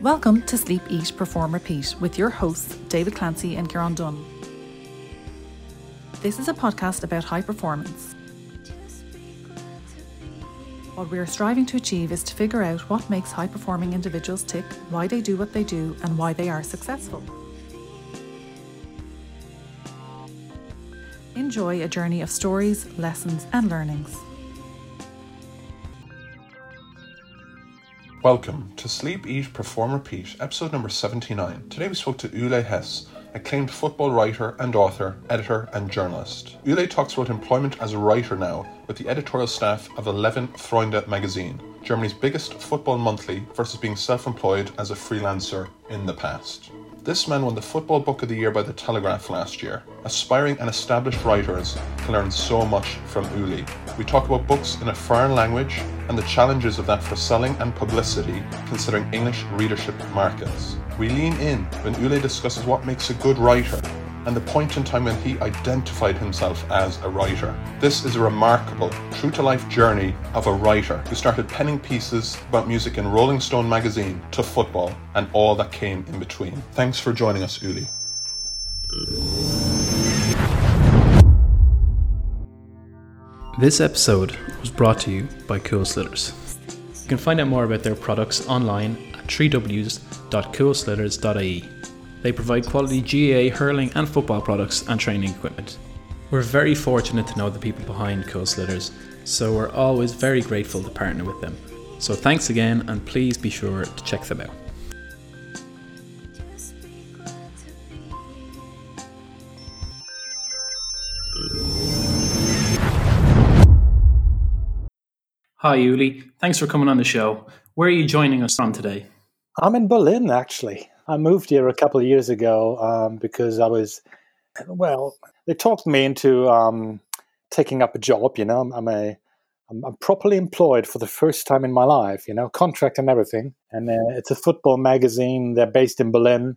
Welcome to Sleep, Eat, Perform, Repeat with your hosts, David Clancy and Kieran Dunn. This is a podcast about high performance. What we are striving to achieve is to figure out what makes high performing individuals tick, why they do what they do, and why they are successful. Enjoy a journey of stories, lessons, and learnings. Welcome to Sleep, Eat, Perform, Repeat, episode number 79. Today we spoke to Uli Hesse, acclaimed football writer and author, editor, and journalist. Ule talks about employment as a writer now with the editorial staff of 11 Freunde magazine, Germany's biggest football monthly, versus being self employed as a freelancer in the past. This man won the Football Book of the Year by The Telegraph last year. Aspiring and established writers can learn so much from Uli. We talk about books in a foreign language and the challenges of that for selling and publicity, considering English readership markets. We lean in when Uli discusses what makes a good writer and the point in time when he identified himself as a writer. This is a remarkable, true to life journey of a writer who started penning pieces about music in Rolling Stone magazine to football and all that came in between. Thanks for joining us, Uli. This episode was brought to you by Cool Slitters. You can find out more about their products online at www.coolslitters.ie. They provide quality GAA, hurling, and football products and training equipment. We're very fortunate to know the people behind Cool Slitters, so we're always very grateful to partner with them. So thanks again, and please be sure to check them out. Hi, Uli. Thanks for coming on the show. Where are you joining us from today? I'm in Berlin, actually. I moved here a couple of years ago um, because I was, well, they talked me into um, taking up a job. You know, I'm, I'm a, I'm, properly employed for the first time in my life. You know, contract and everything. And uh, it's a football magazine. They're based in Berlin,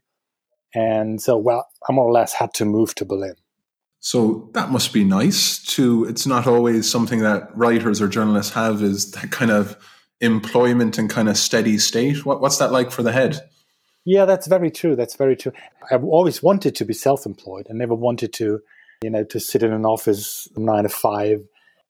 and so well, I more or less had to move to Berlin. So that must be nice to it's not always something that writers or journalists have is that kind of employment and kind of steady state. What, what's that like for the head? Yeah, that's very true. That's very true. I've always wanted to be self-employed. I never wanted to, you know, to sit in an office nine to five.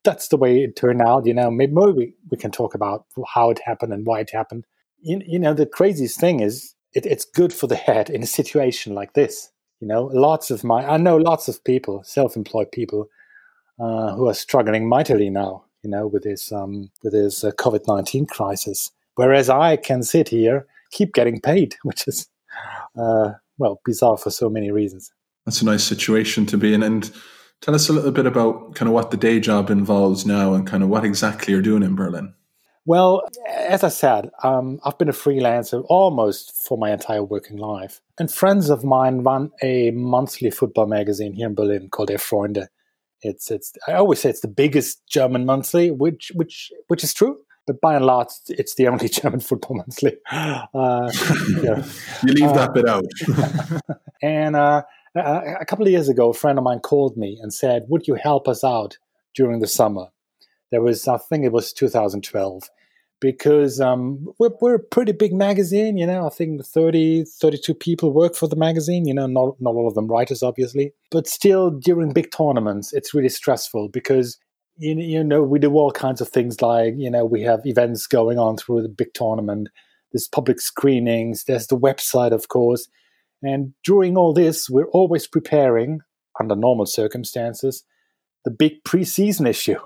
That's the way it turned out. You know, maybe we, we can talk about how it happened and why it happened. You, you know, the craziest thing is it, it's good for the head in a situation like this you know, lots of my I know lots of people, self-employed people, uh, who are struggling mightily now. You know, with this um, with this uh, COVID nineteen crisis. Whereas I can sit here, keep getting paid, which is uh, well bizarre for so many reasons. That's a nice situation to be in, and tell us a little bit about kind of what the day job involves now, and kind of what exactly you're doing in Berlin. Well, as I said, um, I've been a freelancer almost for my entire working life. And friends of mine run a monthly football magazine here in Berlin called Der Freunde. It's, it's, I always say it's the biggest German monthly, which, which, which is true. But by and large, it's the only German football monthly. Uh, you, you, leave uh, that bit out. and uh, a couple of years ago, a friend of mine called me and said, Would you help us out during the summer? There was, I think it was 2012, because um, we're, we're, a pretty big magazine, you know. I think 30, 32 people work for the magazine, you know, not, not all of them writers, obviously. But still, during big tournaments, it's really stressful because, you, you know, we do all kinds of things like, you know, we have events going on through the big tournament, there's public screenings, there's the website, of course. And during all this, we're always preparing, under normal circumstances, the big preseason issue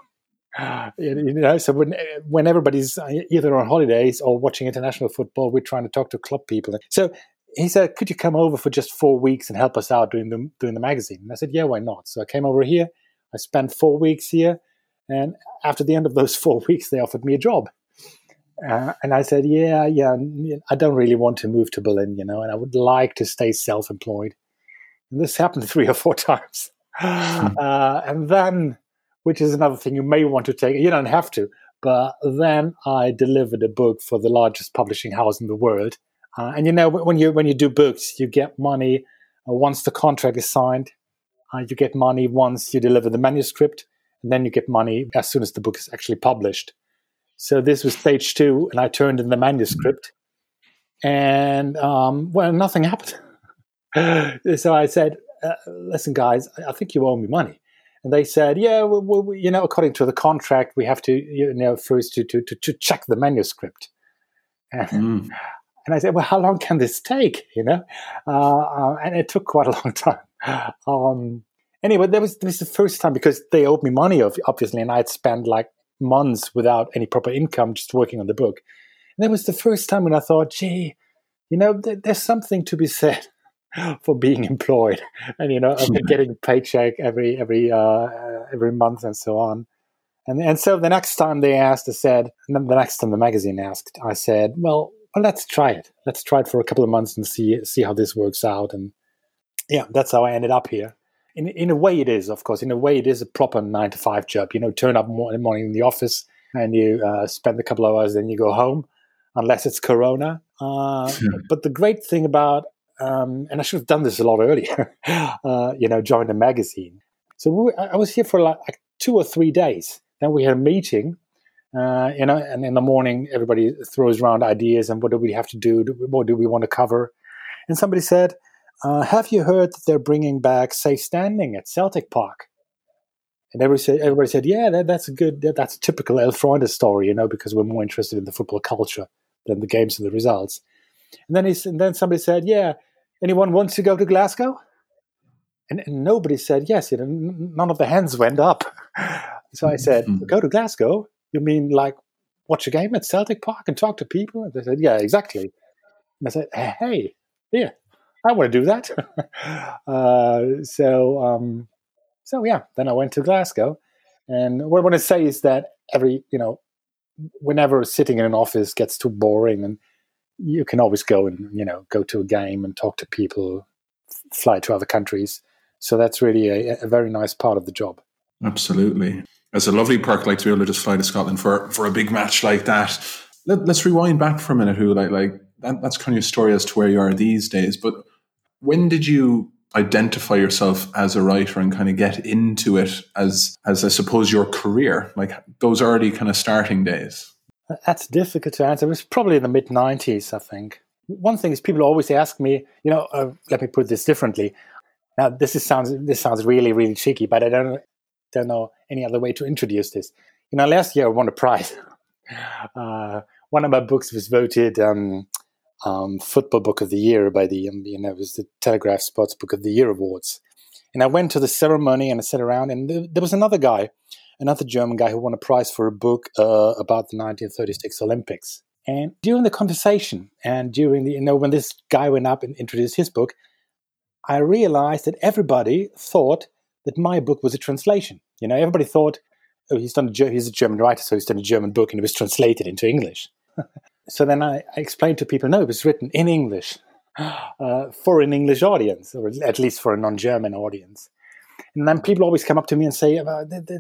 you know, so when when everybody's either on holidays or watching international football, we're trying to talk to club people. So he said, "Could you come over for just four weeks and help us out doing the doing the magazine?" And I said, "Yeah, why not?" So I came over here. I spent four weeks here, and after the end of those four weeks, they offered me a job. Uh, and I said, "Yeah, yeah, I don't really want to move to Berlin, you know, and I would like to stay self-employed." And this happened three or four times, hmm. uh, and then which is another thing you may want to take. You don't have to. But then I delivered a book for the largest publishing house in the world. Uh, and you know, when you when you do books, you get money uh, once the contract is signed. Uh, you get money once you deliver the manuscript, and then you get money as soon as the book is actually published. So this was stage two, and I turned in the manuscript. And um, well, nothing happened. so I said, uh, "Listen, guys, I think you owe me money." And they said, "Yeah, well, well, you know, according to the contract, we have to, you know, first to to to, to check the manuscript." And, mm. and, I said, "Well, how long can this take?" You know, uh, uh, and it took quite a long time. Um, anyway, that was this was the first time because they owed me money, obviously, and I had spent like months without any proper income just working on the book. And that was the first time when I thought, gee, you know, th- there's something to be said for being employed and you know getting a paycheck every every uh, every month and so on. And and so the next time they asked, I said, the next time the magazine asked, I said, well, well, let's try it. Let's try it for a couple of months and see see how this works out. And yeah, that's how I ended up here in in a way it is, of course. In a way, it is a proper nine to five job. You know, turn up in the morning in the office and you uh, spend a couple of hours, then you go home, unless it's Corona. Uh, but the great thing about um, and I should have done this a lot earlier. uh, you know, join a magazine. So we, I was here for like, like, two or three days. Then we had a meeting. Uh, you know, and in the morning, everybody throws around ideas and what do we have to do? What do we want to cover? And somebody said, uh, have you heard that they're bringing back safe standing at Celtic Park? And everybody said, everybody said yeah, that, that's a good, that, that's a typical 11 Freunde story, you know, because we're more interested in the football culture than the games and the results. And then, he, and then somebody said, yeah, anyone wants to go to Glasgow? And, and nobody said yes. You know, none of the hands went up. So I said, mm-hmm. go to Glasgow? You mean like watch a game at Celtic Park and talk to people? And they said, yeah, exactly. And I said, hey, yeah, I want to do that. uh, so, um, so yeah, then I went to Glasgow, and what I want to say is that every, you know, whenever sitting in an office gets too boring, and you can always go and you know go to a game and talk to people, fly to other countries. So that's really a, a very nice part of the job. Absolutely, it's a lovely perk like to be able to just fly to Scotland for for a big match like that. Let, us rewind back for a minute. Who like like that, that's kind of your story as to where you are these days, but when did you identify yourself as a writer and kind of get into it as as I suppose your career, like those early kind of starting days? That's difficult to answer. It was probably in the mid '90s, I think. One thing is people always ask me, you know, uh, let me put this differently. Now, this is, sounds this sounds really really cheeky, but I don't don't know any other way to introduce this. You know, last year I won a prize. Uh, one of my books was voted um, um, football book of the year by the um, you know it was the Telegraph Sports Book of the Year awards. And I went to the ceremony and I sat around, and there, there was another guy, another German guy who won a prize for a book uh, about the 1936 Olympics. And during the conversation, and during the you know when this guy went up and introduced his book, I realized that everybody thought that my book was a translation. You know, everybody thought, oh, he's done a, he's a German writer, so he's done a German book, and it was translated into English. so then I, I, explained to people, no, it was written in English uh, for an English audience, or at least for a non-German audience. And then people always come up to me and say,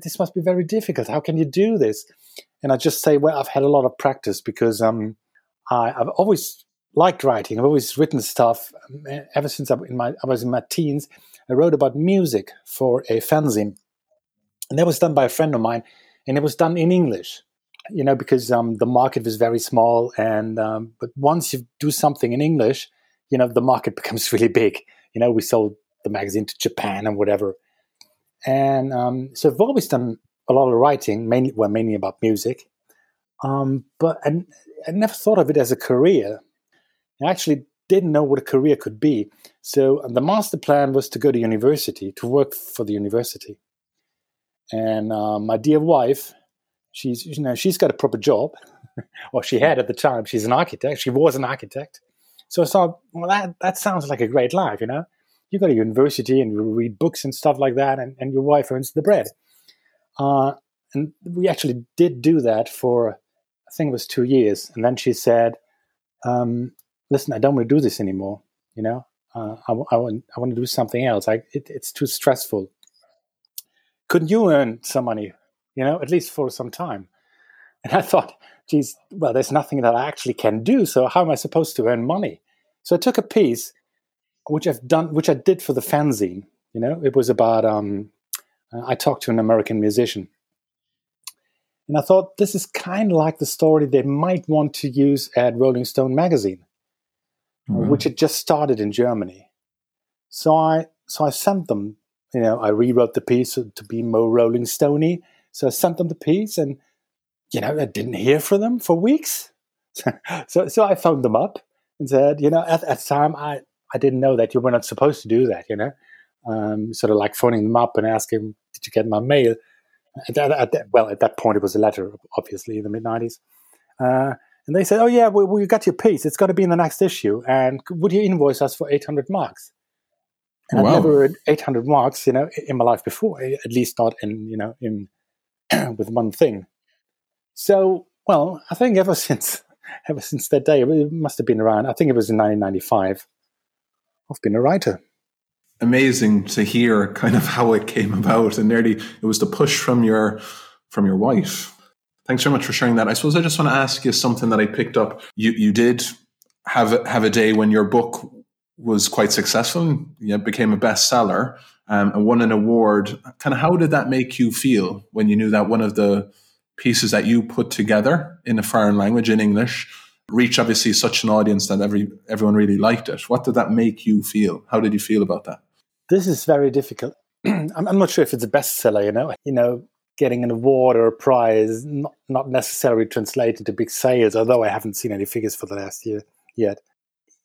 "This must be very difficult. How can you do this?" And I just say, "Well, I've had a lot of practice because um, I, have always liked writing. I've always written stuff um, ever since I, my, I was in my teens. I wrote about music for a fanzine, and that was done by a friend of mine, and it was done in English you know, because um, the market was very small. And um, but once you do something in English, you know, the market becomes really big. You know, we sold the magazine to Japan and whatever. And um, so I've always done a lot of writing, mainly well, mainly about music. Um, but I, I never thought of it as a career. I actually didn't know what a career could be. So the master plan was to go to university, to work for the university. And uh, my dear wife, she's you know she's got a proper job, or she had at the time. She's an architect. She was an architect. So I thought, well, that that sounds like a great life, you know. You go to university and you read books and stuff like that, and, and your wife earns the bread. Uh, and we actually did do that for, I think it was two years. And then she said, um, "Listen, I don't want to do this anymore. You know, uh, I, I, want I want to do something else. I, it, it's too stressful. Couldn't you earn some money you know, at least for some time. And I thought, geez, well, there's nothing that I actually can do. So how am I supposed to earn money? So I took a piece, which I've done, which I did for the fanzine. You know, it was about. Um, I talked to an American musician, and I thought this is kind of like the story they might want to use at Rolling Stone magazine. which had just started in Germany. So I so I sent them. You know, I rewrote the piece to be more Rolling Stony. So I sent them the piece, and you know, I didn't hear from them for weeks. so so I phoned them up and said, you know, at, at the time I I didn't know that you were not supposed to do that. You know, um, sort of like phoning them up and asking, did you get my mail? At that, at that, well, at that point it was a letter, obviously in the mid nineties. Uh, and they said, "Oh yeah, we, we got your piece. It's got to be in the next issue. And would you invoice us for eight hundred marks?" And wow. I've never heard eight hundred marks, you know, in my life before. At least not in you know in with one thing. So, well, I think ever since ever since that day, it must have been around. I think it was in 1995. I've been a writer. Amazing to hear kind of how it came about, and nearly it was the push from your from your wife Thanks very much for sharing that. I suppose I just want to ask you something that I picked up. You you did have have a day when your book was quite successful, you became a bestseller, um, and won an award. Kind of, how did that make you feel when you knew that one of the pieces that you put together in a foreign language in English reached obviously such an audience that every everyone really liked it? What did that make you feel? How did you feel about that? This is very difficult. I'm, I'm not sure if it's a bestseller. You know, you know, getting an award or a prize not, not necessarily translated to big sales, although I haven't seen any figures for the last year yet.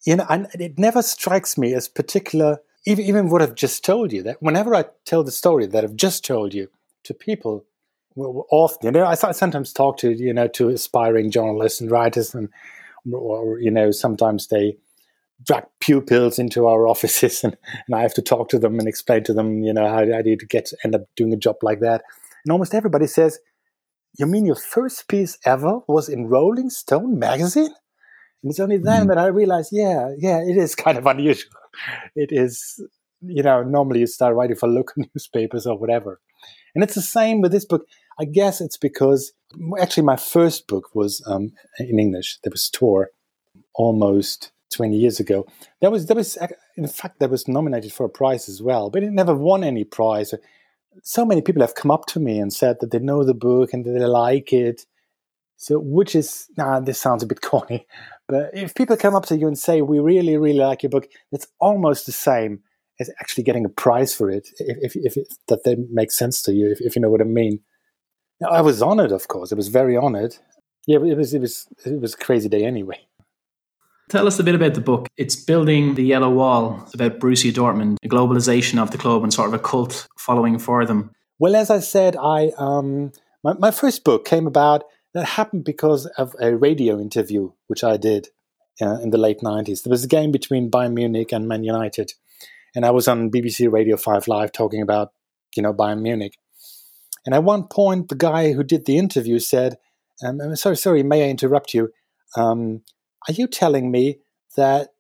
You know, and it never strikes me as particular, even, even what I've just told you, that whenever I tell the story that I've just told you to people, often, you know, I sometimes talk to, you know, to aspiring journalists and writers and, or, you know, sometimes they, drag pupils into our offices and, and I have to talk to them and explain to them, you know, how, how do you get to end up doing a job like that. And almost everybody says, You mean your first piece ever was in Rolling Stone magazine? And it's only then mm-hmm. that I realized, yeah, yeah, it is kind of unusual. It is, you know, normally you start writing for local newspapers or whatever. And it's the same with this book. I guess it's because actually my first book was um, in English. There was Tor almost 20 years ago. That was, that was, in fact, that was nominated for a prize as well, but it never won any prize so many people have come up to me and said that they know the book and that they like it. So, which is, nah, this sounds a bit corny, but if people come up to you and say, we really, really like your book, it's almost the same as actually getting a prize for it, if, if, if that they make sense to you, if, if you know what I mean. I was honored, of course. I was very honored. Yeah, it was, it was, it was a crazy day anyway. Tell us a bit about the book. It's Building the Yellow Wall. It's about Borussia Dortmund, the globalization of the club and sort of a cult following for them. Well, as I said, I um, my, my first book came about that happened because of a radio interview which I did uh, in the late 90s. There was a game between Bayern Munich and Man United. And I was on BBC Radio 5 Live talking about, you know, Bayern Munich. And at one point, the guy who did the interview said, um, sorry, sorry, may I interrupt you? Um, are you telling me that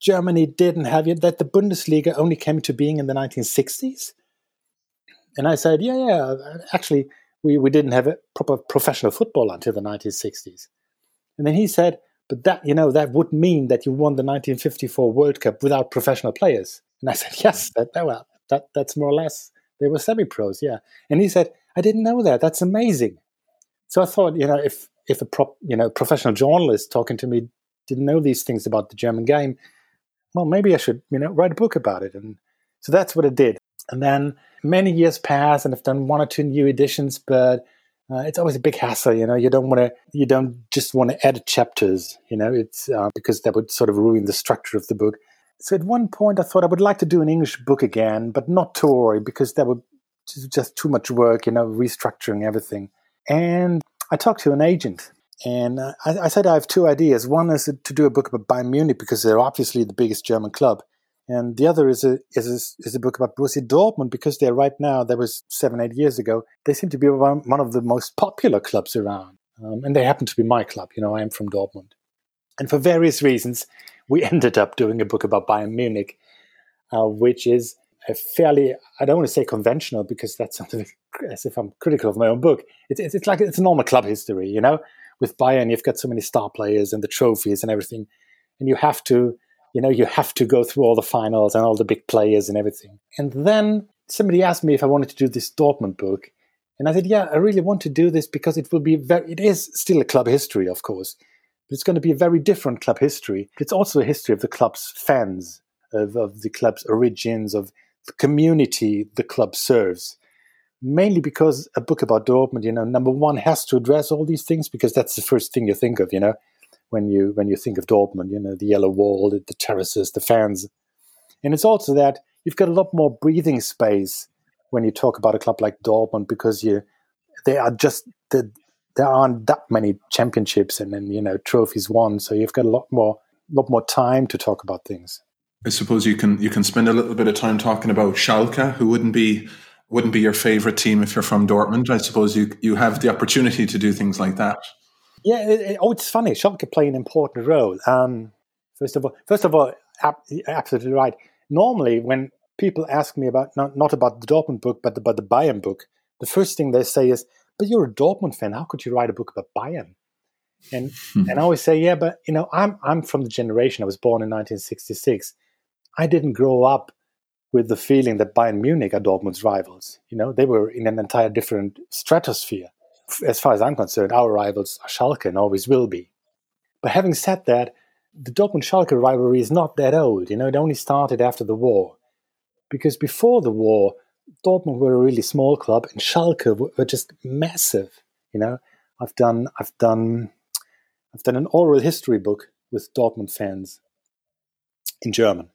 Germany didn't have it, that the Bundesliga only came to being in the 1960s? And I said, yeah, yeah, actually, we, we didn't have a proper professional football until the 1960s. And then he said, but that, you know, that would mean that you won the 1954 World Cup without professional players. And I said, yes, that well, that, that's more or less, they were semi-pros, yeah. And he said, I didn't know that. That's amazing. So I thought, you know, if if a prop, you know professional journalist talking to me didn't know these things about the German game, well, maybe I should you know write a book about it. And so that's what I did. And then many years passed, and I've done one or two new editions, but uh, it's always a big hassle. You know, you don't want to, you don't just want to edit chapters. You know, it's uh, because that would sort of ruin the structure of the book. So at one point, I thought I would like to do an English book again, but not Tory because that would just too much work. You know, restructuring everything. And I talked to an agent and uh, I, I, said I have two ideas. One is to do a book about Bayern Munich because they're obviously the biggest German club, and the other is a is a, is a book about Borussia Dortmund because they're right now. That was seven eight years ago. They seem to be one, one of the most popular clubs around, um, and they happen to be my club. You know, I am from Dortmund, and for various reasons, we ended up doing a book about Bayern Munich, uh, which is a fairly I don't want to say conventional because that's something as if I'm critical of my own book. It's, it's, it's like it's a normal club history, you know. With Bayern, you've got so many star players and the trophies and everything, and you have to, you know, you have to go through all the finals and all the big players and everything. And then somebody asked me if I wanted to do this Dortmund book, and I said, yeah, I really want to do this because it will be very. It is still a club history, of course, But it's going to be a very different club history. It's also a history of the club's fans, of, of the club's origins, of the community the club serves. Mainly because a book about Dortmund, you know, number one has to address all these things because that's the first thing you think of, you know, when you when you think of Dortmund, you know, the yellow wall, the, the terraces, the fans, and it's also that you've got a lot more breathing space when you talk about a club like Dortmund because you they are just the, there aren't that many championships and then you know trophies won, so you've got a lot more lot more time to talk about things. I suppose you can you can spend a little bit of time talking about Schalke, who wouldn't be wouldn't be your favorite team if you're from Dortmund. I suppose you you have the opportunity to do things like that. Yeah, it, it, oh, it's funny. Schalke play an important role. Um, first of all, first of all, absolutely right. Normally, when people ask me about not, not about the Dortmund book, but about the Bayern book, the first thing they say is, "But you're a Dortmund fan. How could you write a book about Bayern?" And hmm. and I always say, "Yeah, but you know, I'm I'm from the generation. I was born in 1966. I didn't grow up with the feeling that Bayern Munich are Dortmund's rivals. You know, they were in an entire different stratosphere. As far as I'm concerned, our rivals are Schalke and always will be. But having said that, the Dortmund Schalke rivalry is not that old. You know, it only started after the war. Because before the war, Dortmund were a really small club and Schalke were just massive. You know, I've done I've done I've done an oral history book with Dortmund fans in German,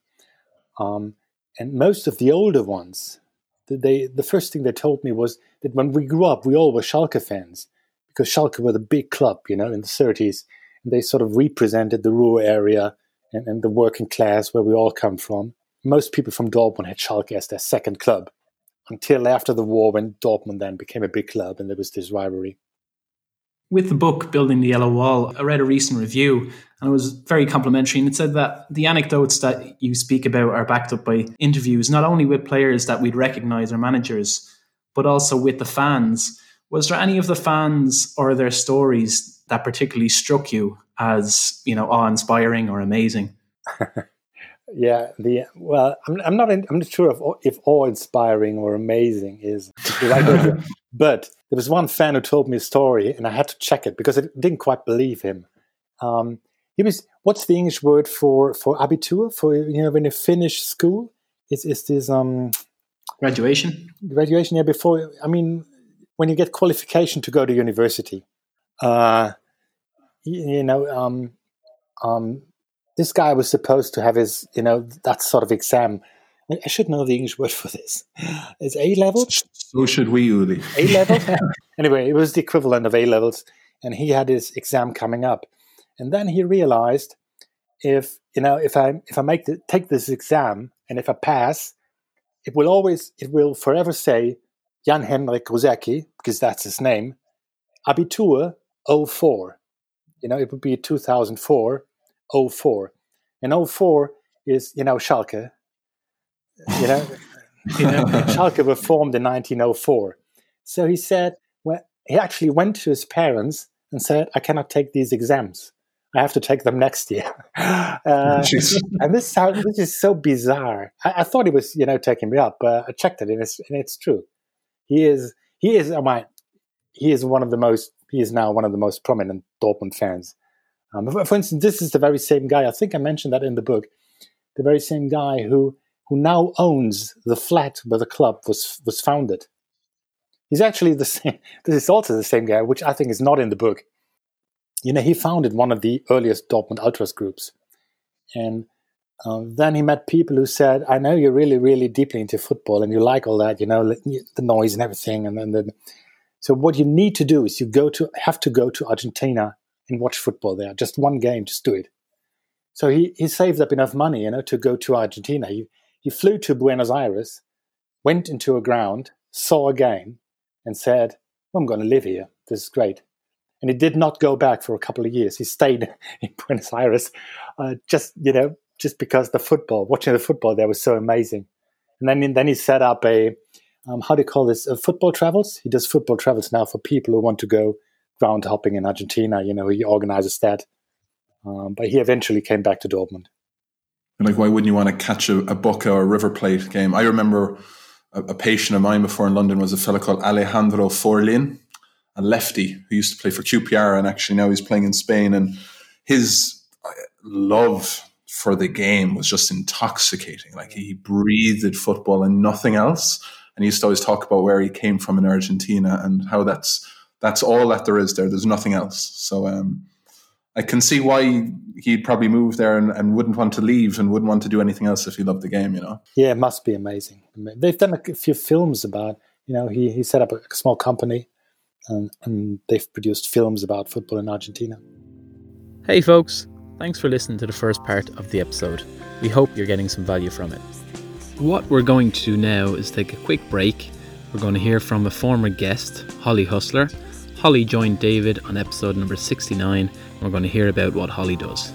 um, and most of the older ones, they the first thing they told me was that when we grew up, we all were Schalke fans because Schalke were the big club, you know, in the 30s, and they sort of represented the rural area and, and the working class where we all come from. Most people from Dortmund had Schalke as their second club until after the war when Dortmund then became a big club and there was this rivalry. With the book Building the Yellow Wall, I read a recent review and it was very complimentary. And it said that the anecdotes that you speak about are backed up by interviews, not only with players that we'd recognize or managers, but also with the fans. Was there any of the fans or their stories that particularly struck you as, you know, awe-inspiring or amazing? Yeah, the well, I'm, I'm not in, I'm not sure if if awe inspiring or amazing is the right but there was one fan who told me a story, and I had to check it because I didn't quite believe him. Um, he was what's the English word for for abitur for you know when you finish school? Is is this um graduation? Graduation, yeah. Before I mean, when you get qualification to go to university, uh, you, you know, um, um, this guy was supposed to have his, you know, that sort of exam. I should know the English word for this. It's A level. So should we, Uli. A level. anyway, it was the equivalent of A levels, and he had his exam coming up, and then he realized if you know if I if I make the, take this exam and if I pass, it will always it will forever say Jan Henrik Gruszecki because that's his name. Abitur 04. You know, it would be 2004 04. And 04 is, you know, Schalke. You know, you know Schalke were formed in 1904. So he said, well, he actually went to his parents and said, I cannot take these exams. I have to take them next year. Uh, and this sounds, this is so bizarre. I, I, thought he was, you know, taking me up, but I checked it and it's, and it's true. He is, he is, oh my, he is one of the most, he is now one of the most prominent Dortmund fans um, for instance, this is the very same guy. I think I mentioned that in the book. The very same guy who who now owns the flat where the club was was founded. He's actually the same. This is also the same guy, which I think is not in the book. You know, he founded one of the earliest Dortmund Ultras groups, and um, then he met people who said, "I know you're really, really deeply into football, and you like all that. You know, the noise and everything." And then, so what you need to do is you go to have to go to Argentina and watch football there. Just one game, just do it. So he, he saved up enough money, you know, to go to Argentina. He, he flew to Buenos Aires, went into a ground, saw a game, and said, well, I'm going to live here. This is great. And he did not go back for a couple of years. He stayed in Buenos Aires uh, just, you know, just because the football, watching the football there was so amazing. And then, then he set up a, um, how do you call this, football travels? He does football travels now for people who want to go ground hopping in Argentina. You know, he organizes that. Um, but he eventually came back to Dortmund. Like, why wouldn't you want to catch a, a Boca or River Plate game? I remember a, a, patient of mine before in London was a fellow called Alejandro Faurlín, a lefty who used to play for QPR, and actually now he's playing in Spain. And his uh, love for the game was just intoxicating. Like he breathed football and nothing else. And he used to always talk about where he came from in Argentina and how that's that's all that there is there. There's nothing else. So um, I can see why he'd probably move there and, and, wouldn't want to leave and wouldn't want to do anything else if he loved the game. You know. Yeah, it must be amazing. They've done a few films about. You know, he he set up a small company, and, and they've produced films about football in Argentina. Hey, folks. Thanks for listening to the first part of the episode. We hope you're getting some value from it. What we're going to do now is take a quick break. We're going to hear from a former guest, Holly Hustler. Holly joined David on episode number 69, and we're going to hear about what Holly does.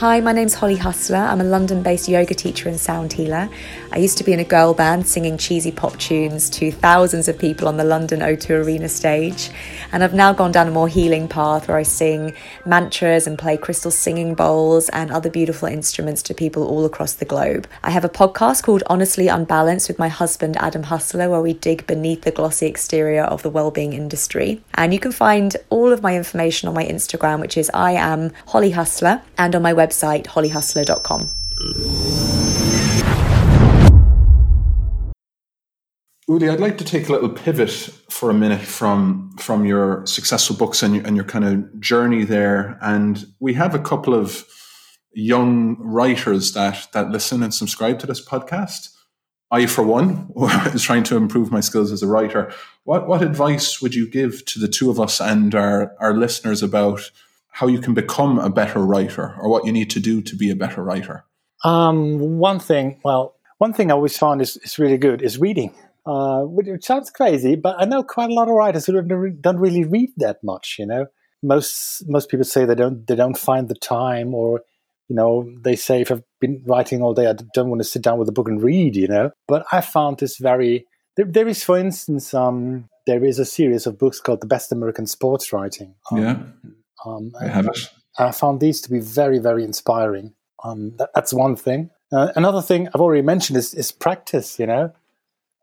Hi, my name's Holly Hustler. I'm a London based yoga teacher and sound healer. I used to be in a girl band singing cheesy pop tunes to thousands of people on the London O2 Arena stage. And I've now gone down a more healing path where I sing mantras and play crystal singing bowls and other beautiful instruments to people all across the globe. I have a podcast called Honestly Unbalanced with my husband, Adam Hustler, where we dig beneath the glossy exterior of the well-being industry. And you can find all of my information on my Instagram, which is I am Holly Hustler, and on my website, hollyhustler.com. Uli, I'd like to take a little pivot for a minute from from your successful books and your, and your kind of journey there. And we have a couple of young writers that that listen and subscribe to this podcast. I, for one, is trying to improve my skills as a writer. What what advice would you give to the two of us and our our listeners about how you can become a better writer, or what you need to do to be a better writer? Um, one thing, well, one thing I always found is, is really good is reading uh, which sounds crazy, but I know quite a lot of writers who don't, don't really read that much. You know, most most people say they don't they don't find the time, or you know, they say if I've been writing all day, I don't want to sit down with a book and read. You know, but I found this very. There, there is, for instance, um, there is a series of books called "The Best American Sports Writing." Um, yeah, um, I have it. I found these to be very, very inspiring. Um, that, that's one thing. Uh, another thing I've already mentioned is, is practice. You know,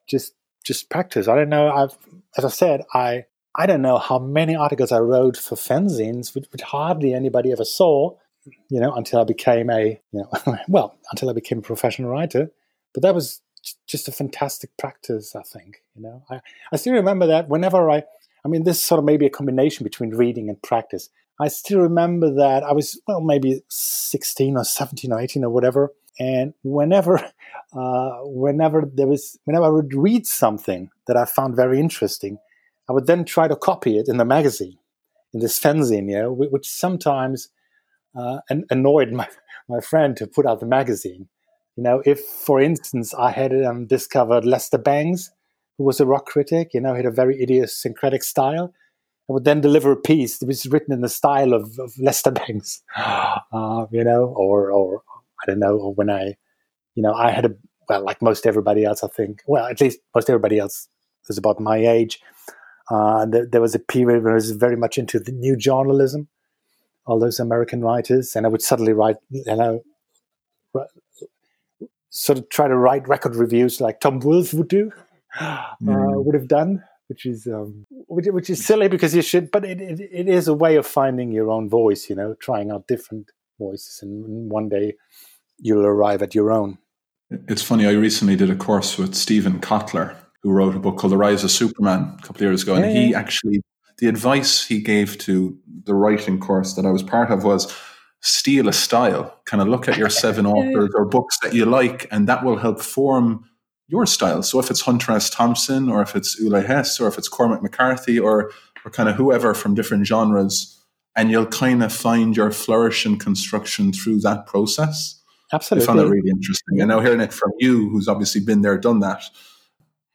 just just practice. I don't know. I've, as I said, I I don't know how many articles I wrote for fanzines, which, which hardly anybody ever saw. You know, until I became a you know, well, until I became a professional writer. But that was just a fantastic practice. I think. You know, I I still remember that whenever I. I mean, this sort of maybe a combination between reading and practice. I still remember that I was well, maybe sixteen or seventeen or eighteen or whatever and whenever, uh, whenever there was, whenever I would read something that I found very interesting, I would then try to copy it in the magazine, in this fanzine, know, which sometimes uh, annoyed my, my friend to put out the magazine. You know, if, for instance, I had um, discovered Lester Bangs, who was a rock critic, you know, he had a very idiosyncratic style. I would then deliver a piece that was written in the style of, of Lester Bangs, uh, you know, or, or I don't know, or when I, you know, I had a, well, like most everybody else, I think, well, at least most everybody else was about my age. Uh, there, there, was a period when I was very much into the new journalism, all those American writers, and I would suddenly write, you know, sort of try to write record reviews like Tom Wolfe would do, uh, mm. would have done, which is um, which, which, is silly because you should, but it, it, it is a way of finding your own voice, you know, trying out different voices, and one day you'll arrive at your own. It's funny, I recently did a course with Steven Kotler, who wrote a book called The Rise of Superman a couple of years ago. And yeah. he actually, the advice he gave to the writing course that I was part of was steal a style, kind of look at your seven authors or books that you like, and that will help form your style. So if it's Hunter S. Thompson, or if it's Uli Hesse, or if it's Cormac McCarthy, or, or kind of whoever from different genres, and you'll kind of find your flourish and construction through that process. Absolutely. I found that really interesting. And now hearing it from you, who's obviously been there, done that.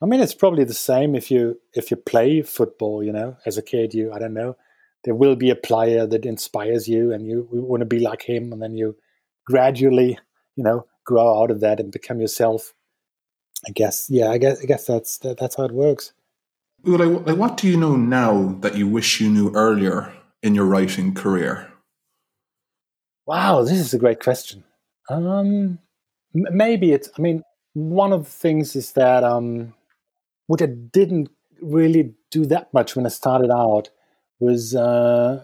I mean, it's probably the same if you if you play football. You know, as a kid, you I don't know, there will be a player that inspires you, and you, you want to be like him, and then you gradually, you know, grow out of that and become yourself. I guess, yeah, I guess, I guess that's that, that's how it works. Like, like, what do you know now that you wish you knew earlier in your writing career? Wow, this is a great question. Um, maybe it's. I mean, one of the things is that um, what I didn't really do that much when I started out was, uh,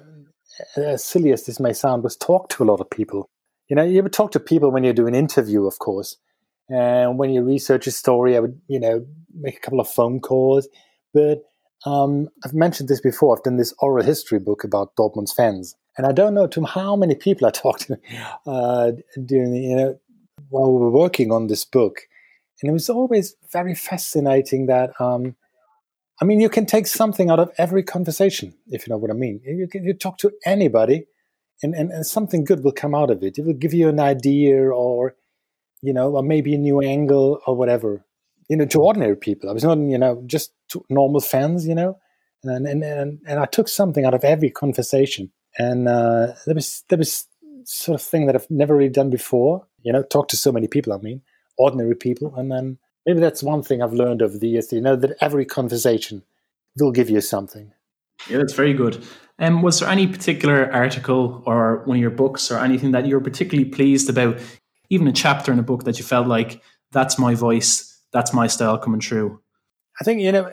as silly as this may sound, was talk to a lot of people. You know, you would talk to people when you do an interview, of course, and when you research a story, I would, you know, make a couple of phone calls. But um, I've mentioned this before. I've done this oral history book about Dortmund's fans, and I don't know to how many people I talked to uh, during, you know, while we were working on this book, and it was always very fascinating that. Um, I mean, you can take something out of every conversation, if you know what I mean. You, can, you talk to anybody, and, and, and something good will come out of it. It will give you an idea, or you know, or maybe a new angle, or whatever. You know, to ordinary people. I was not, you know, just to normal fans, you know, and and and, and I took something out of every conversation, and uh, there was there was sort of thing that I've never really done before. You know, talk to so many people. I mean, ordinary people, and then maybe that's one thing I've learned over the years. You know that every conversation will give you something. Yeah, that's very good. Um, was there any particular article or one of your books or anything that you were particularly pleased about? Even a chapter in a book that you felt like that's my voice, that's my style coming through. I think you know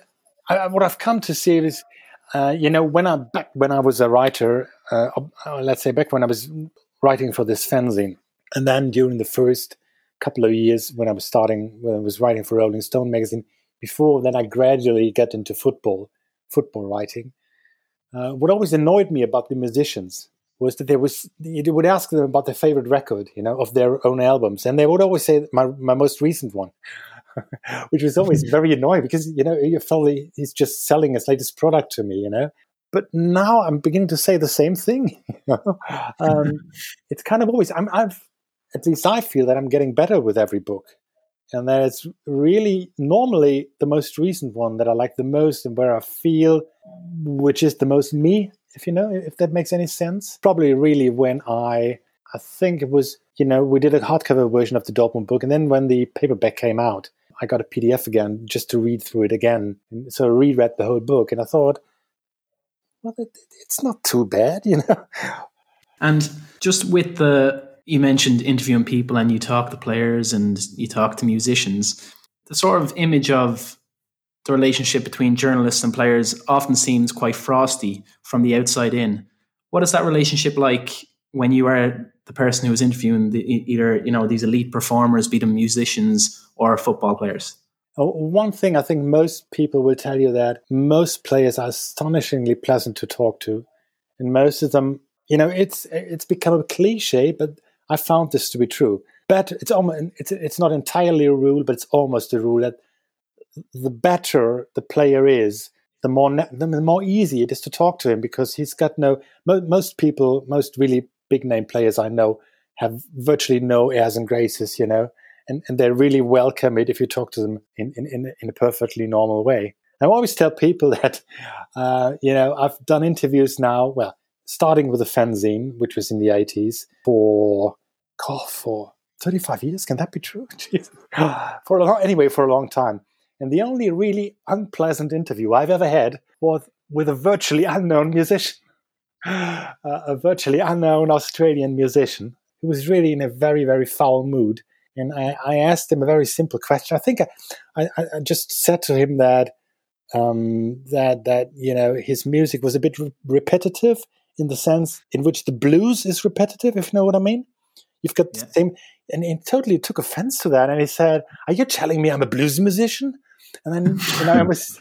I, what I've come to see is, uh, you know, when I back when I was a writer, uh, uh, let's say back when I was writing for this fanzine, and then during the first couple of years when I was starting, when I was writing for Rolling Stone magazine, before then I gradually got into football, football writing. Uh, what always annoyed me about the musicians was that there was you would ask them about their favorite record, you know, of their own albums, and they would always say my my most recent one, which was always very annoying because you know you felt he's just selling his latest product to me, you know. But now I'm beginning to say the same thing. You know? um, it's kind of always I'm, I've at least I feel that I'm getting better with every book. And that it's really normally the most recent one that I like the most and where I feel which is the most me, if you know, if that makes any sense. Probably really when I I think it was, you know, we did a hardcover version of the Dortmund book, and then when the paperback came out, I got a PDF again just to read through it again. And so I reread the whole book, and I thought, well, it, it's not too bad, you know. And just with the you mentioned interviewing people and you talk to players and you talk to musicians. The sort of image of the relationship between journalists and players often seems quite frosty from the outside in. What is that relationship like when you are the person who is interviewing the, either you know these elite performers, be them musicians or football players? Oh, one thing I think most people will tell you that most players are astonishingly pleasant to talk to, and most of them, you know, it's it's become a cliche, but I found this to be true. But it's almost it's it's not entirely a rule, but it's almost a rule that the better the player is, the more the more easy it is to talk to him because he's got no most people, most really big name players I know have virtually no airs and graces, you know, and, and they really welcome it if you talk to them in, in, in a perfectly normal way. I always tell people that, uh, you know, I've done interviews now, well, starting with a fanzine, which was in the 80s, for God, for 35 years. Can that be true? for a long, anyway, for a long time. And the only really unpleasant interview I've ever had was with a virtually unknown musician, uh, a virtually unknown Australian musician who was really in a very, very foul mood. And I, I asked him a very simple question. I think I, I, I just said to him that um, that that you know his music was a bit re- repetitive in the sense in which the blues is repetitive, if you know what I mean. You've got yeah. the same, and he totally took offense to that, and he said, "Are you telling me I'm a blues musician?" And then you know, I was,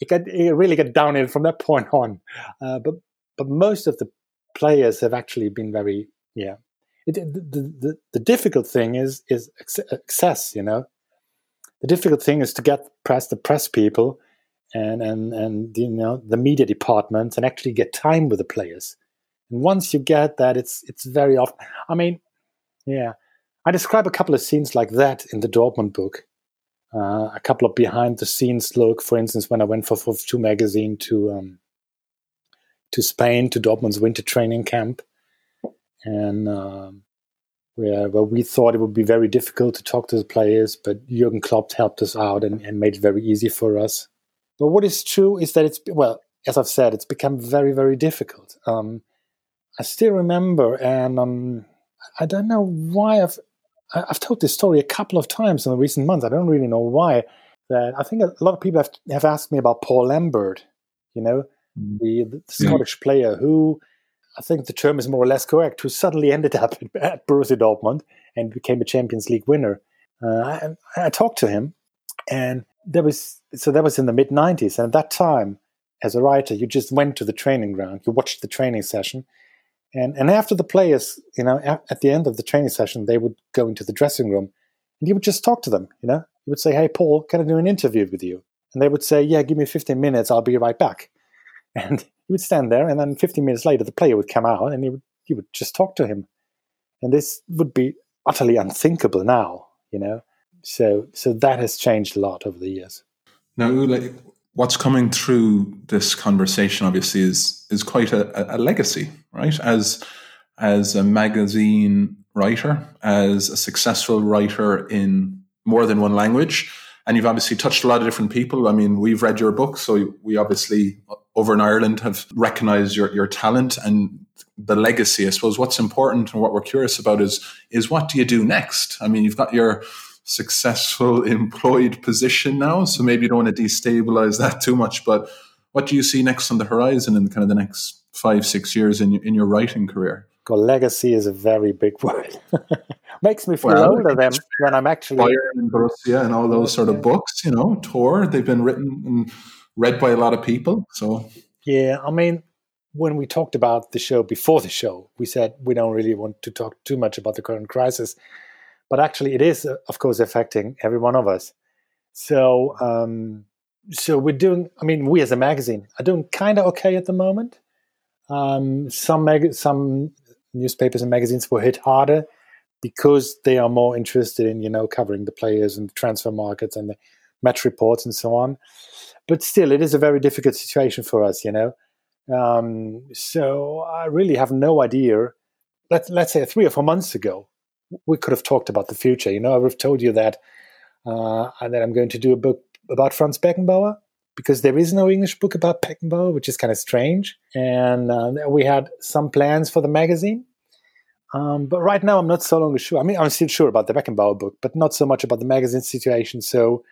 it got it really got down in from that point on. Uh, but but most of the players have actually been very, yeah. It, the, the the difficult thing is is access. You know, the difficult thing is to get press the press people and and and you know the media departments and actually get time with the players. And once you get that, it's it's very often. I mean, yeah. I describe a couple of scenes like that in the Dortmund book. Uh, a couple of behind the scenes look, for instance, when I went for for Two magazine to um, to Spain to Dortmund's winter training camp, and um, where where we thought it would be very difficult to talk to the players, but Jurgen Klopp helped us out and, and made it very easy for us. But what is true is that it's well, as I've said, it's become very very difficult. Um, I still remember, and um, I don't know why I've I've told this story a couple of times in the recent months. I don't really know why. That I think a lot of people have, have asked me about Paul Lambert, you know, mm. the, the, Scottish yeah. player who I think the term is more or less correct, who suddenly ended up at Borussia Dortmund and became a Champions League winner. Uh, I, I, talked to him, and there was so that was in the mid '90s, and at that time, as a writer, you just went to the training ground, you watched the training session, and and after the players, you know, at, at the end of the training session, they would go into the dressing room, and you would just talk to them. You know, you would say, "Hey, Paul, can I do an interview with you?" And they would say, "Yeah, give me 15 minutes, I'll be right back." And you would stand there, and then 15 minutes later, the player would come out, and you would you would just talk to him. And this would be utterly unthinkable now, you know. So so that has changed a lot over the years. Now, Uli, what's coming through this conversation, obviously, is is quite a, a legacy, right? As as a magazine writer, as a successful writer in more than one language, and you've obviously touched a lot of different people. I mean, we've read your book, so we obviously uh, over in Ireland have recognized your, your talent and the legacy. I suppose what's important and what we're curious about is is what do you do next? I mean, you've got your successful employed position now, so maybe you don't want to destabilize that too much. But what do you see next on the horizon in kind of the next five, six years in your, in your writing career? Well, legacy is a very big word. Makes me feel well, older than when I'm actually Bayern and Borussia and all those sort of books. You know, Tor. They've been written and read by a lot of people. So yeah, I mean, when we talked about the show before the show, we said we don't really want to talk too much about the current crisis, but actually, it is, uh, of course, affecting every one of us. So, um, so we're doing. I mean, we as a magazine are doing kind of okay at the moment. Um, some mag- some newspapers and magazines were hit harder because they are more interested in you know covering the players and the transfer markets and the match reports and so on but still, it is a very difficult situation for us, you know. Um, so I really have no idea. Let, let's say three or four months ago, we could have talked about the future. You know, I would have told you that uh, that I'm going to do a book about Franz Beckenbauer because there is no English book about Beckenbauer, which is kind of strange. And uh, we had some plans for the magazine. Um, but right now, I'm not so longer sure. I mean, I'm still sure about the Beckenbauer book, but not so much about the magazine situation. So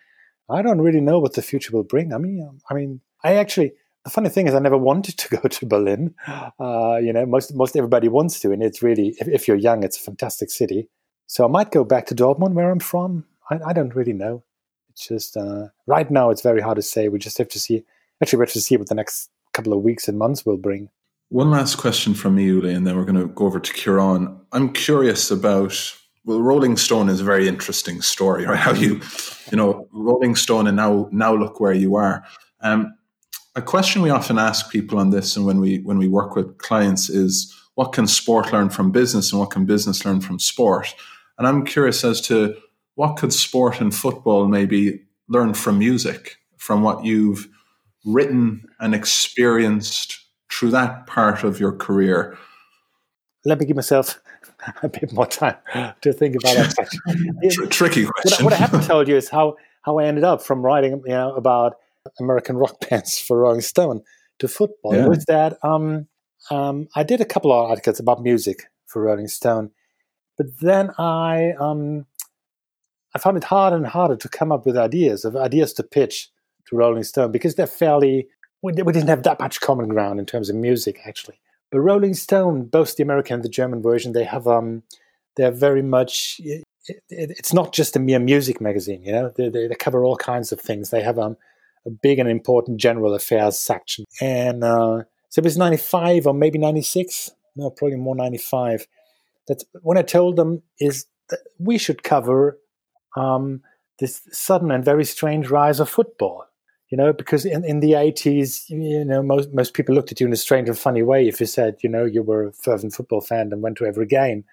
I don't really know what the future will bring. I mean, um, I mean, I actually the funny thing is I never wanted to go to Berlin. Uh, you know, most most everybody wants to, and it's really if, if, you're young, it's a fantastic city. So I might go back to Dortmund, where I'm from. I, I don't really know. It's just uh, right now it's very hard to say. We just have to see. Actually, we have to see what the next couple of weeks and months will bring. One last question from me, Uli, and then we're going to go over to Kieran. I'm curious about well, Rolling Stone is a very interesting story, right? How you, you know, Rolling Stone, and now now look where you are. Um, a question we often ask people on this, and when we when we work with clients, is what can sport learn from business, and what can business learn from sport? And I'm curious as to what could sport and football maybe learn from music, from what you've written and experienced through that part of your career. Let me give myself a bit more time to think about that. tricky question. What, what, I haven't told you is how how I ended up from writing you know about American rock bands for Rolling Stone to football. Yeah. Was that um, um, I did a couple of articles about music for Rolling Stone, but then I um, I found it harder and harder to come up with ideas of ideas to pitch to Rolling Stone because they're fairly we, we didn't have that much common ground in terms of music actually. But Rolling Stone, both the American and the German version, they have um, they're very much. It, it, it's not just a mere music magazine, you know. They, they, they cover all kinds of things. They have um, a big and important general affairs section, and uh, so it was ninety five or maybe ninety six. No, probably more ninety five. That when I told them is that we should cover um, this sudden and very strange rise of football you know, because in, in the 80s, you know, most, most people looked at you in a strange and funny way if you said, you know, you were a fervent football fan and went to every game.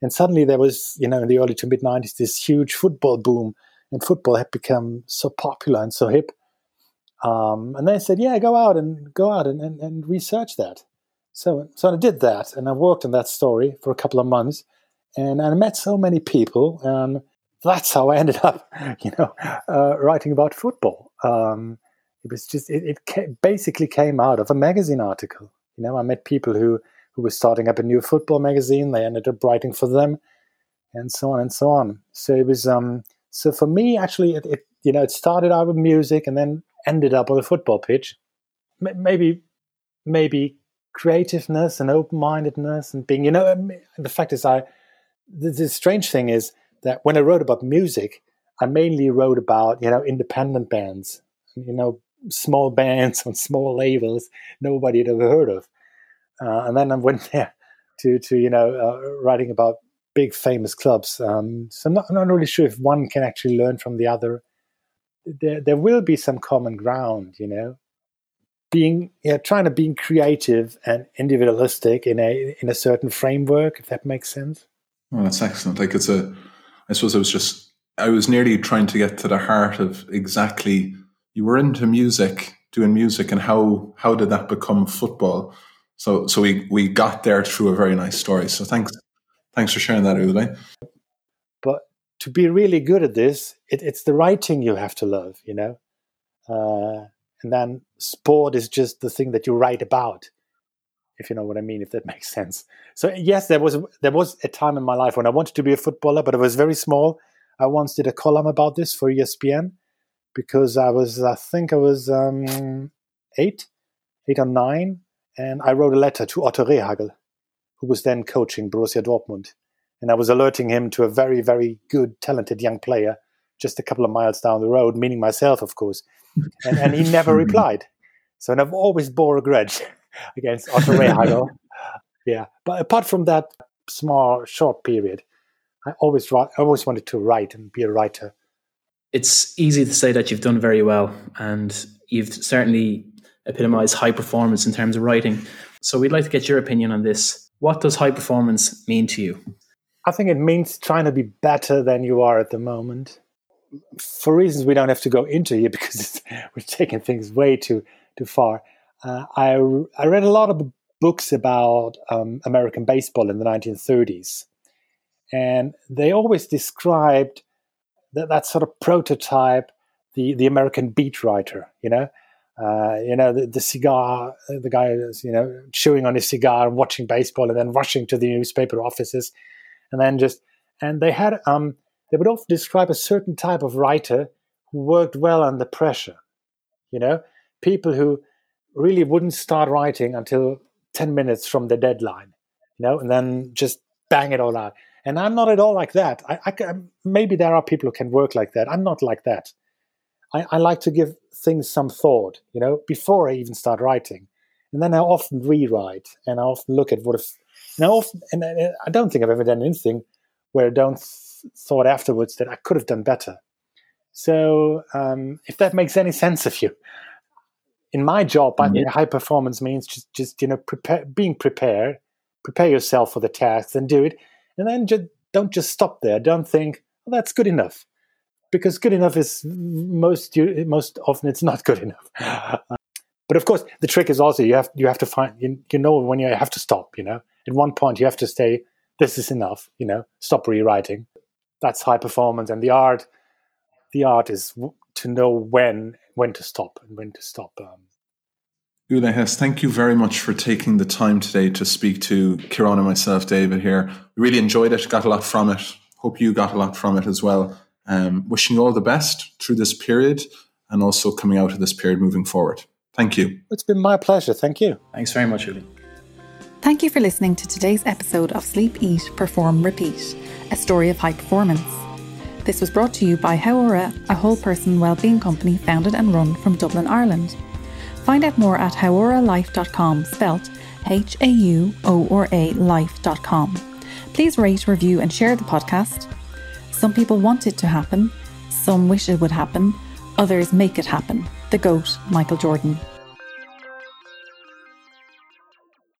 And suddenly there was, you know, in the early to mid 90s, this huge football boom, and football had become so popular and so hip. Um, and they said, yeah, go out and go out and, and, and research that. So, so I did that, and I worked on that story for a couple of months, and, I met so many people, and that's how I ended up, you know, uh, writing about football. Um, it was just it, it ca- basically came out of a magazine article. You know, I met people who who were starting up a new football magazine. They ended up writing for them, and so on and so on. So it was um, so for me actually, it, it you know it started out with music and then ended up on a football pitch. Maybe maybe creativeness and open-mindedness and being, you know, the fact is, I the, the strange thing is that when I wrote about music, I mainly wrote about you know independent bands, you know, small bands on small labels nobody had ever heard of, uh, and then I went there to to you know uh, writing about big famous clubs. Um, so I'm not, I'm not really sure if one can actually learn from the other. There, there will be some common ground, you know. Being, yeah, trying to be creative and individualistic in a in a certain framework, if that makes sense. Well, that's excellent. Like it's a, I suppose I was just, I was nearly trying to get to the heart of exactly. You were into music, doing music, and how how did that become football? So so we we got there through a very nice story. So thanks thanks for sharing that, Uli. To be really good at this, it, it's the writing you have to love, you know. Uh, and then sport is just the thing that you write about, if you know what I mean, if that makes sense. So yes, there was there was a time in my life when I wanted to be a footballer, but it was very small. I once did a column about this for ESPN because I was, I think I was um, eight, eight or nine, and I wrote a letter to Otto Rehhagel, who was then coaching Borussia Dortmund. And I was alerting him to a very, very good, talented young player just a couple of miles down the road, meaning myself, of course. And, and he never replied. So and I've always bore a grudge against Otto Rehhagel. yeah. But apart from that small, short period, I always, I always wanted to write and be a writer. It's easy to say that you've done very well, and you've certainly epitomized high performance in terms of writing. So we'd like to get your opinion on this. What does high performance mean to you? I think it means trying to be better than you are at the moment. For reasons we don't have to go into here because we're taking things way too too far. Uh, I I read a lot of books about um, American baseball in the 1930s, and they always described that, that sort of prototype, the the American beat writer. You know, uh, you know, the, the, cigar, the guy is, you know, chewing on his cigar and watching baseball and then rushing to the newspaper offices. And then just, and they had, um, they would often describe a certain type of writer who worked well under pressure. You know, people who really wouldn't start writing until 10 minutes from the deadline, you know, and then just bang it all out. And I'm not at all like that. I, I maybe there are people who can work like that. I'm not like that. I, I like to give things some thought, you know, before I even start writing. And then I often rewrite and I often look at what if, I often, and I don't think I've ever done anything where I don't th- thought afterwards that I could have done better. So um, if that makes any sense of you, in my job, I think high performance means just, just you know, prepare, being prepared, prepare yourself for the task, and do it, and then just don't just stop there. Don't think, well, that's good enough because good enough is most most often it's not good enough. but of course, the trick is also you have you have to find you, you know when you have to stop. You know, at one point you have to say this is enough. You know, stop rewriting. That's high performance, and the art the art is to know when when to stop and when to stop. Um, Uli Hesse, thank you very much for taking the time today to speak to Kieran and myself, David. Here, we really enjoyed it. Got a lot from it. Hope you got a lot from it as well. Um, wishing you all the best through this period and also coming out of this period moving forward. Thank you. It's been my pleasure. Thank you. Thanks very much, Uli. Thank you for listening to today's episode of Sleep, Eat, Perform, Repeat, a story of high performance. This was brought to you by Hauora, a whole person wellbeing company founded and run from Dublin, Ireland. Find out more at hauoralife.com, spelt H A U O R A life.com. Please rate, review, and share the podcast. Some people want it to happen, some wish it would happen, others make it happen. The GOAT, Michael Jordan.